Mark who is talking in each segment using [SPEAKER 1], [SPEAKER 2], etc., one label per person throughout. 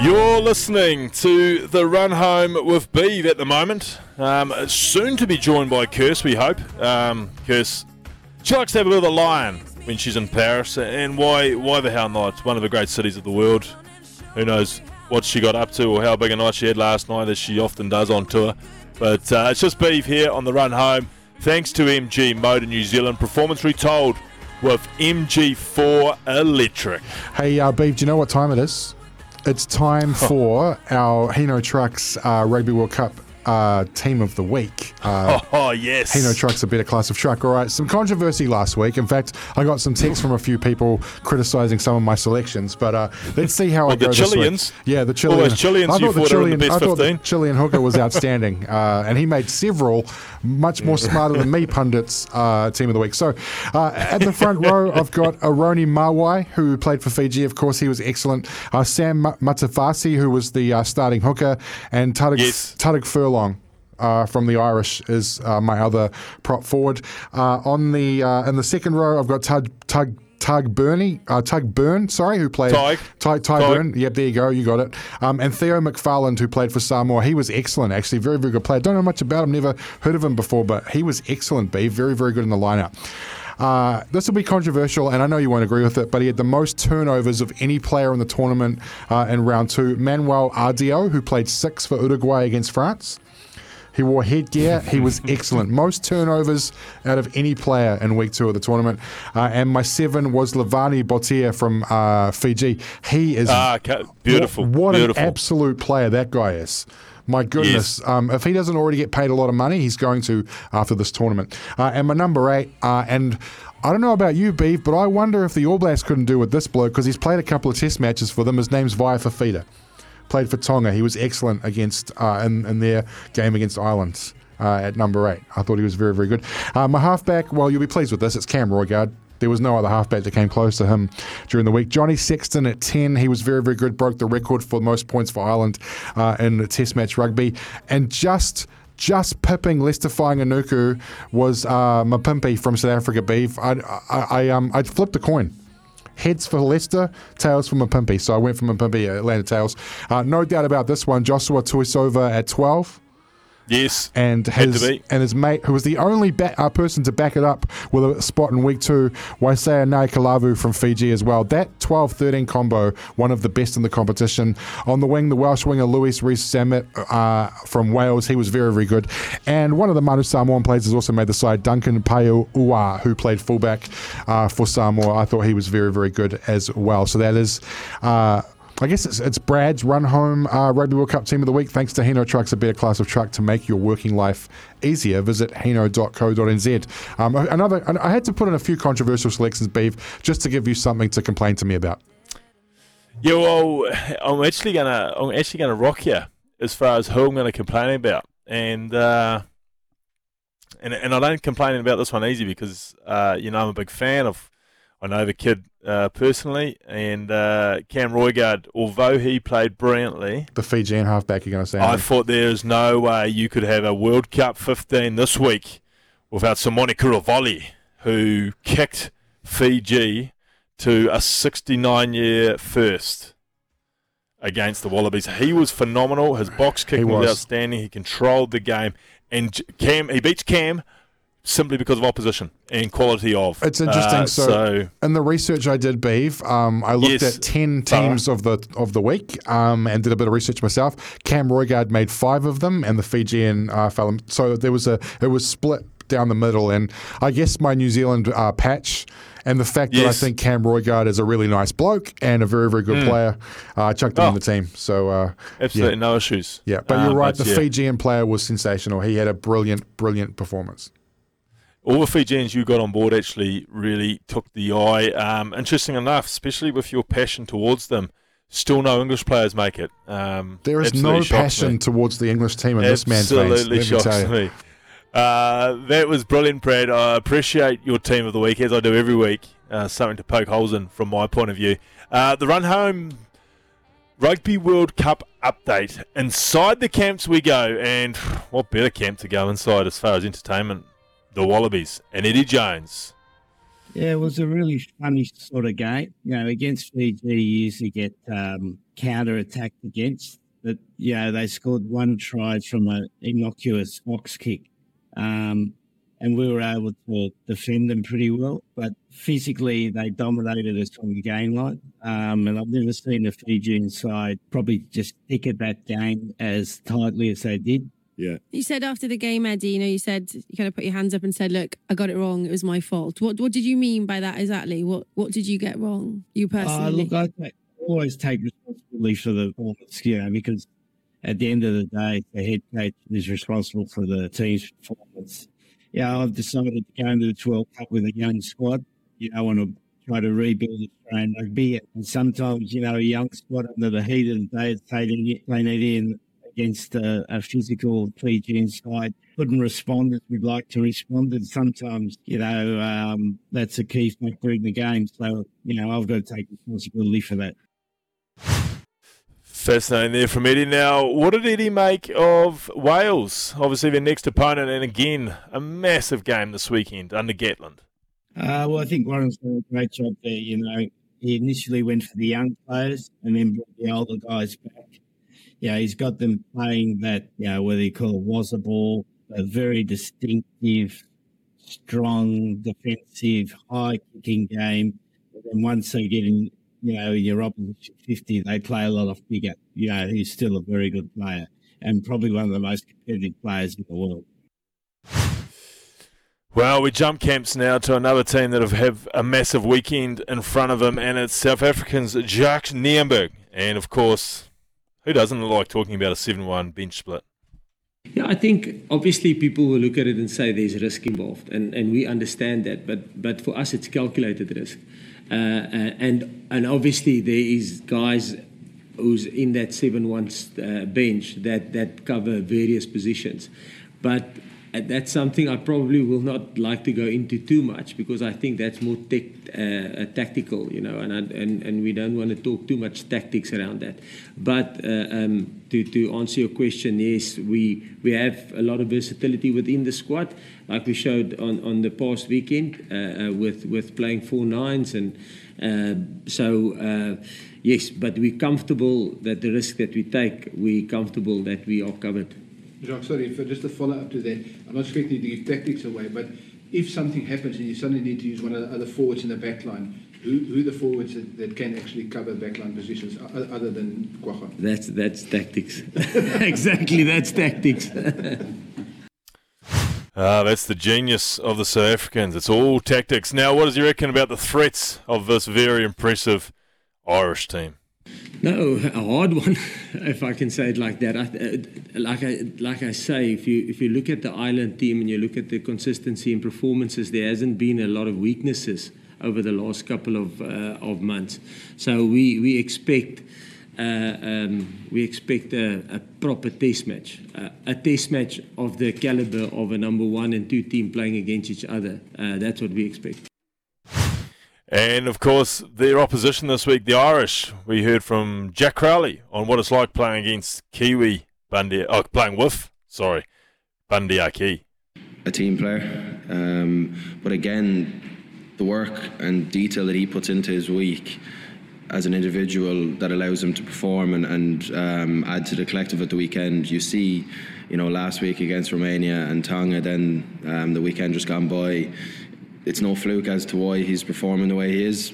[SPEAKER 1] You're listening to the run home with Beeve at the moment. Um, soon to be joined by Kirst, we hope. Um, Kirst, she likes to have a bit of a lion when she's in Paris, and why? Why the hell not? One of the great cities of the world. Who knows what she got up to or how big a night she had last night, as she often does on tour. But uh, it's just Beeve here on the run home. Thanks to MG Motor New Zealand, performance retold with MG4 Electric.
[SPEAKER 2] Hey, uh, Beeve, do you know what time it is? It's time for our Hino Trucks uh, Rugby World Cup uh, team of the week. Uh,
[SPEAKER 1] oh, yes.
[SPEAKER 2] Hino Truck's a better class of truck. All right, some controversy last week. In fact, I got some texts from a few people criticising some of my selections, but uh, let's see how
[SPEAKER 1] well,
[SPEAKER 2] I go
[SPEAKER 1] the Chileans.
[SPEAKER 2] Yeah, the Chilean.
[SPEAKER 1] All those Chileans
[SPEAKER 2] I
[SPEAKER 1] you
[SPEAKER 2] thought the Chilean,
[SPEAKER 1] the
[SPEAKER 2] I thought
[SPEAKER 1] 15.
[SPEAKER 2] the Chilean hooker was outstanding, uh, and he made several much more smarter than me pundits uh, team of the week. So uh, at the front row, I've got Eroni Mawi, who played for Fiji. Of course, he was excellent. Uh, Sam Matavesi, who was the uh, starting hooker, and Tadhg,
[SPEAKER 1] Yes.
[SPEAKER 2] Tadhg Furlong. Uh, from the Irish is uh, my other prop forward. Uh, on the uh, in the second row, I've got Tug Tug Tug Burney, uh, Tug Burn, sorry, who played. Ty, Ty. Beirne. Yep, there you go. You got it. Um, and Theo McFarland, who played for Samoa. He was excellent, actually. Very, very good player. Don't know much about him. Never heard of him before, but he was excellent, B. Very, very good in the lineup. Uh, this will be controversial, and I know you won't agree with it, but he had the most turnovers of any player in the tournament uh, in round two. Manuel Ardao, who played six for Uruguay against France. He wore headgear. He was excellent. Most turnovers out of any player in week two of the tournament. Uh, and my seven was Levani Botia from uh, Fiji. He is
[SPEAKER 1] Ah, beautiful.
[SPEAKER 2] What, what
[SPEAKER 1] beautiful.
[SPEAKER 2] an absolute player that guy is. My goodness. Um, if he doesn't already get paid a lot of money, he's going to after this tournament. Uh, and my number eight, uh, and I don't know about you, Beef, but I wonder if the All Blacks couldn't do with this bloke because he's played a couple of test matches for them. His name's Vaea Fifita. Played for Tonga. He was excellent against uh, in, in their game against Ireland. Uh, at number eight, I thought he was very, very good. Uh, my halfback, well, you'll be pleased with this. It's Cam Roigard. There was no other halfback that came close to him during the week. Johnny Sexton at 10, he was very, very good, broke the record for most points for Ireland uh, in Test match rugby. And just just pipping Leicester Anuku was uh, Mapimpi from South Africa Beef. I, I, I, um, I flipped a coin. Heads for Leicester, tails for Mapimpi. So I went for Mapimpi, landed tails. Uh, no doubt about this one. Josua Tuisova at 12
[SPEAKER 1] Yes.
[SPEAKER 2] and his and his mate, who was the only uh, person to back it up with a spot in week two, Waisea Nayacalevu from Fiji as well. That 12-13 combo, one of the best in the competition. On the wing, the Welsh winger Louis Rees-Zammit uh, from Wales, he was very very good. And one of the Manu Samoan players has also made the side, Duncan Ua, who played fullback uh, for Samoa. I thought he was very very good as well. So that is. I guess it's, it's Brad's run home uh, Rugby World Cup team of the week. Thanks to Hino Trucks, a better class of truck to make your working life easier. Visit hino.co.nz. Um, another, I had to put in a few controversial selections, Beef, just to give you something to complain to me about.
[SPEAKER 1] Yeah, well, I'm actually gonna I'm actually gonna rock you as far as who I'm gonna complain about, and uh, and and I don't complain about this one easy because uh, you know I'm a big fan of I know the kid uh, personally, and uh, Cam Roigard, although he played brilliantly,
[SPEAKER 2] The Fijian halfback, you're going to say?
[SPEAKER 1] I thought there is no way you could have a World Cup 15 this week without Simione Kuruvoli, who kicked Fiji to a 69 year first against the Wallabies. He was phenomenal. His box kicking was.
[SPEAKER 2] was.
[SPEAKER 1] outstanding. He controlled the game, and Cam he beats Cam simply because of opposition and quality of.
[SPEAKER 2] It's interesting.
[SPEAKER 1] Uh,
[SPEAKER 2] so,
[SPEAKER 1] so
[SPEAKER 2] in the research I did, Beef, um, I looked
[SPEAKER 1] Yes.
[SPEAKER 2] at ten teams of the of the week um, and did a bit of research myself. Cam Roigard made five of them, and the Fijian uh, fell. So there was a it was split down the middle, and I guess my New Zealand uh, patch and the fact that I think Cam Roigard is a really nice bloke and a very, very good player. Uh, I chucked him in
[SPEAKER 1] Oh.
[SPEAKER 2] the team. So, uh,
[SPEAKER 1] Absolutely
[SPEAKER 2] yeah.
[SPEAKER 1] no issues.
[SPEAKER 2] Yeah, but
[SPEAKER 1] Uh,
[SPEAKER 2] you're right. The
[SPEAKER 1] yeah.
[SPEAKER 2] Fijian player was sensational. He had a brilliant, brilliant performance.
[SPEAKER 1] All the Fijians you got on board actually really took the eye. Um, interesting enough, especially with your passion towards them, still no English players make it. Um,
[SPEAKER 2] There is no passion
[SPEAKER 1] me.
[SPEAKER 2] towards the English team in this man's veins.
[SPEAKER 1] Absolutely
[SPEAKER 2] Let me
[SPEAKER 1] shocks me. Uh, that was brilliant, Brad. I appreciate your team of the week, as I do every week. Uh, something to poke holes in from my point of view. Uh, the run home Rugby World Cup update. Inside the camps we go, and what better camp to go inside as far as entertainment? The Wallabies and Eddie Jones.
[SPEAKER 3] Yeah, it was a really funny sort of game. You know, against Fiji, you usually get um, counter attacked against, but you know they scored one try from an innocuous box kick, um, and we were able to defend them pretty well. But physically, they dominated us on the game line, um, and I've never seen the Fijian side probably just stick at that game as tightly as they did.
[SPEAKER 4] You said after the game, Eddie, you know, you said you kind of put your hands up and said, "Look, I got it wrong. It was my fault." What What did you mean by that exactly? What What did you get wrong, you
[SPEAKER 3] Uh,
[SPEAKER 4] personally?
[SPEAKER 3] look, I take, always take responsibility for the performance, you know, because at the end of the day, the head coach is responsible for the team's performance. Yeah, I've decided to go into the World Cup with a young squad. You know, I want to try to rebuild Australian rugby. And sometimes, you know, a young squad under the heat of the day is playing playing it in against a, a physical Fijian side couldn't respond as we'd like to respond. And sometimes, you know, um, that's a key factor in the game. So, you know, I've got to take responsibility for that.
[SPEAKER 1] Fascinating there from Eddie. Now, what did Eddie make of Wales? Obviously, their next opponent, and again, a massive game this weekend under Gatland.
[SPEAKER 3] Uh, well, I think Warren's done a great job there. You know, he initially went for the young players and then brought the older guys back. Yeah, he's got them playing that, you know, whether you call it was a ball, a very distinctive, strong, defensive, high kicking game. And then once they get in, you know, your opposition 50, they play a lot of bigger. You know, he's still a very good player and probably one of the most competitive players in the world.
[SPEAKER 1] Well, we jump camps now to another team that have, have a massive weekend in front of them, and it's South Africans Jacques Nienaber. And of course, who doesn't like talking about a 7 1 bench split?
[SPEAKER 5] Yeah, I think obviously people will look at it and say there's risk involved, and, and we understand that. But but for us, it's calculated risk, uh, uh, and and obviously there is guys who's in that seven one uh, bench that that cover various positions, but. That's something I probably will not like to go into too much because I think that's more tech, uh, tactical, you know, and, I, and and we don't want to talk too much tactics around that. But uh, um, to, to answer your question, yes, we we have a lot of versatility within the squad, like we showed on, on the past weekend uh, uh, with with playing four nines, and uh, so uh, yes, but we're comfortable that the risk that we take, we're comfortable that we are covered.
[SPEAKER 6] Jacques, sorry, for just a follow up to that. I'm not expecting you to give tactics away, but if something happens and you suddenly need to use one of the other forwards in the back line, who, who are the forwards that, that can actually cover backline positions other than Kwagga?
[SPEAKER 5] That's that's tactics. exactly, that's tactics.
[SPEAKER 1] Ah, that's the genius of the South Africans. It's all tactics. Now, what does he reckon about the threats of this very impressive Irish team?
[SPEAKER 5] No, a hard one, if I can say it like that. I, uh, like I like I say, if you if you look at the Ireland team and you look at the consistency in performances, there hasn't been a lot of weaknesses over the last couple of uh, of months. So we we expect. Uh, um, we expect a, a proper test match, uh, a test match of the caliber of a number one and two team playing against each other. Uh, that's what we expect.
[SPEAKER 1] And of course, their opposition this week, the Irish. We heard from Jack Crowley on what it's like playing against Kiwi Bundee, oh, playing with, sorry, Bundee Aki.
[SPEAKER 7] a team player. Um, but again, the work and detail that he puts into his week as an individual that allows him to perform and, and um, add to the collective at the weekend. You see, you know, last week against Romania and Tonga, then um, the weekend just gone by. It's no fluke as to why he's performing the way he is.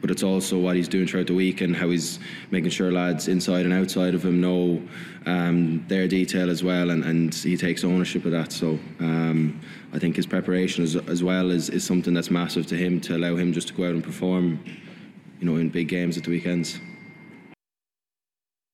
[SPEAKER 7] but it's also what he's doing throughout the week and how he's making sure lads inside and outside of him know um, their detail as well, and, and he takes ownership of that. So um, I think his preparation as, as well is, is something that's massive to him to allow him just to go out and perform, you know, in big games at the weekends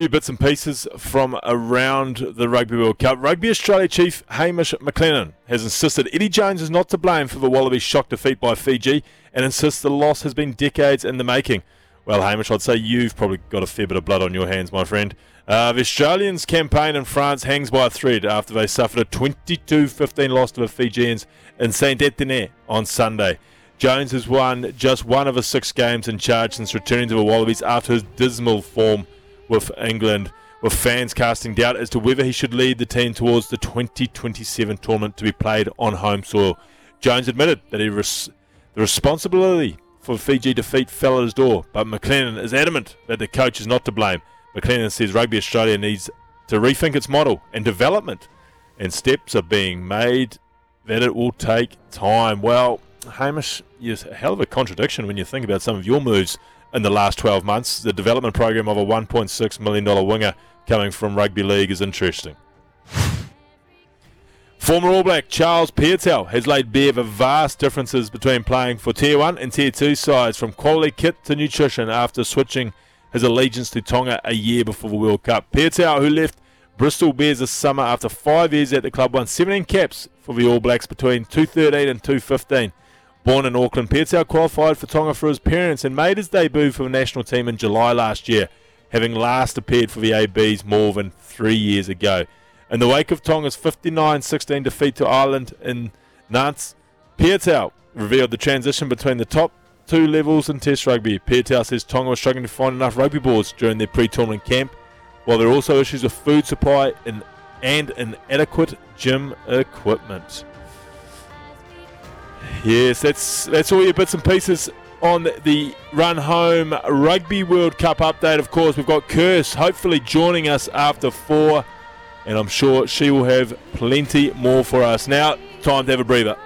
[SPEAKER 1] few bits and pieces from around the Rugby World Cup. Rugby Australia chief Hamish McLennan has insisted Eddie Jones is not to blame for the Wallabies' shock defeat by Fiji and insists the loss has been decades in the making. Well, Hamish, I'd say you've probably got a fair bit of blood on your hands, my friend. Uh, the Australians' campaign in France hangs by a thread after they suffered a 22 15 loss to the Fijians in Saint Etienne on Sunday. Jones has won just one of his six games in charge since returning to the Wallabies after his dismal form with England, with fans casting doubt as to whether he should lead the team towards the 2027 tournament to be played on home soil. Jones admitted that he res- the responsibility for Fiji defeat fell at his door, but McLennan is adamant that the coach is not to blame. McLennan says Rugby Australia needs to rethink its model and development, and steps are being made that it will take time. Well, Hamish, is a hell of a contradiction when you think about some of your moves in the last 12 months. The development program of a $1.6 million winger coming from Rugby League is interesting. Former All Black Charles Piutau has laid bare the vast differences between playing for Tier 1 and Tier 2 sides, from quality kit to nutrition, after switching his allegiance to Tonga a year before the World Cup. Piutau, who left Bristol Bears this summer after five years at the club, won 17 caps for the All Blacks between 2013 and 2015. Born in Auckland, Piutau qualified for Tonga for his parents and made his debut for the national team in July last year, having last appeared for the ABs more than three years ago. In the wake of Tonga's 59-16 defeat to Ireland in Nantes, Piutau revealed the transition between the top two levels in Test rugby. Piutau says Tonga was struggling to find enough rugby boards during their pre-tournament camp, while there are also issues of food supply and, and inadequate gym equipment. Yes, that's that's all your bits and pieces on the run home Rugby World Cup update. Of course, we've got Kirst hopefully joining us after four, and I'm sure she will have plenty more for us. Now, time to have a breather.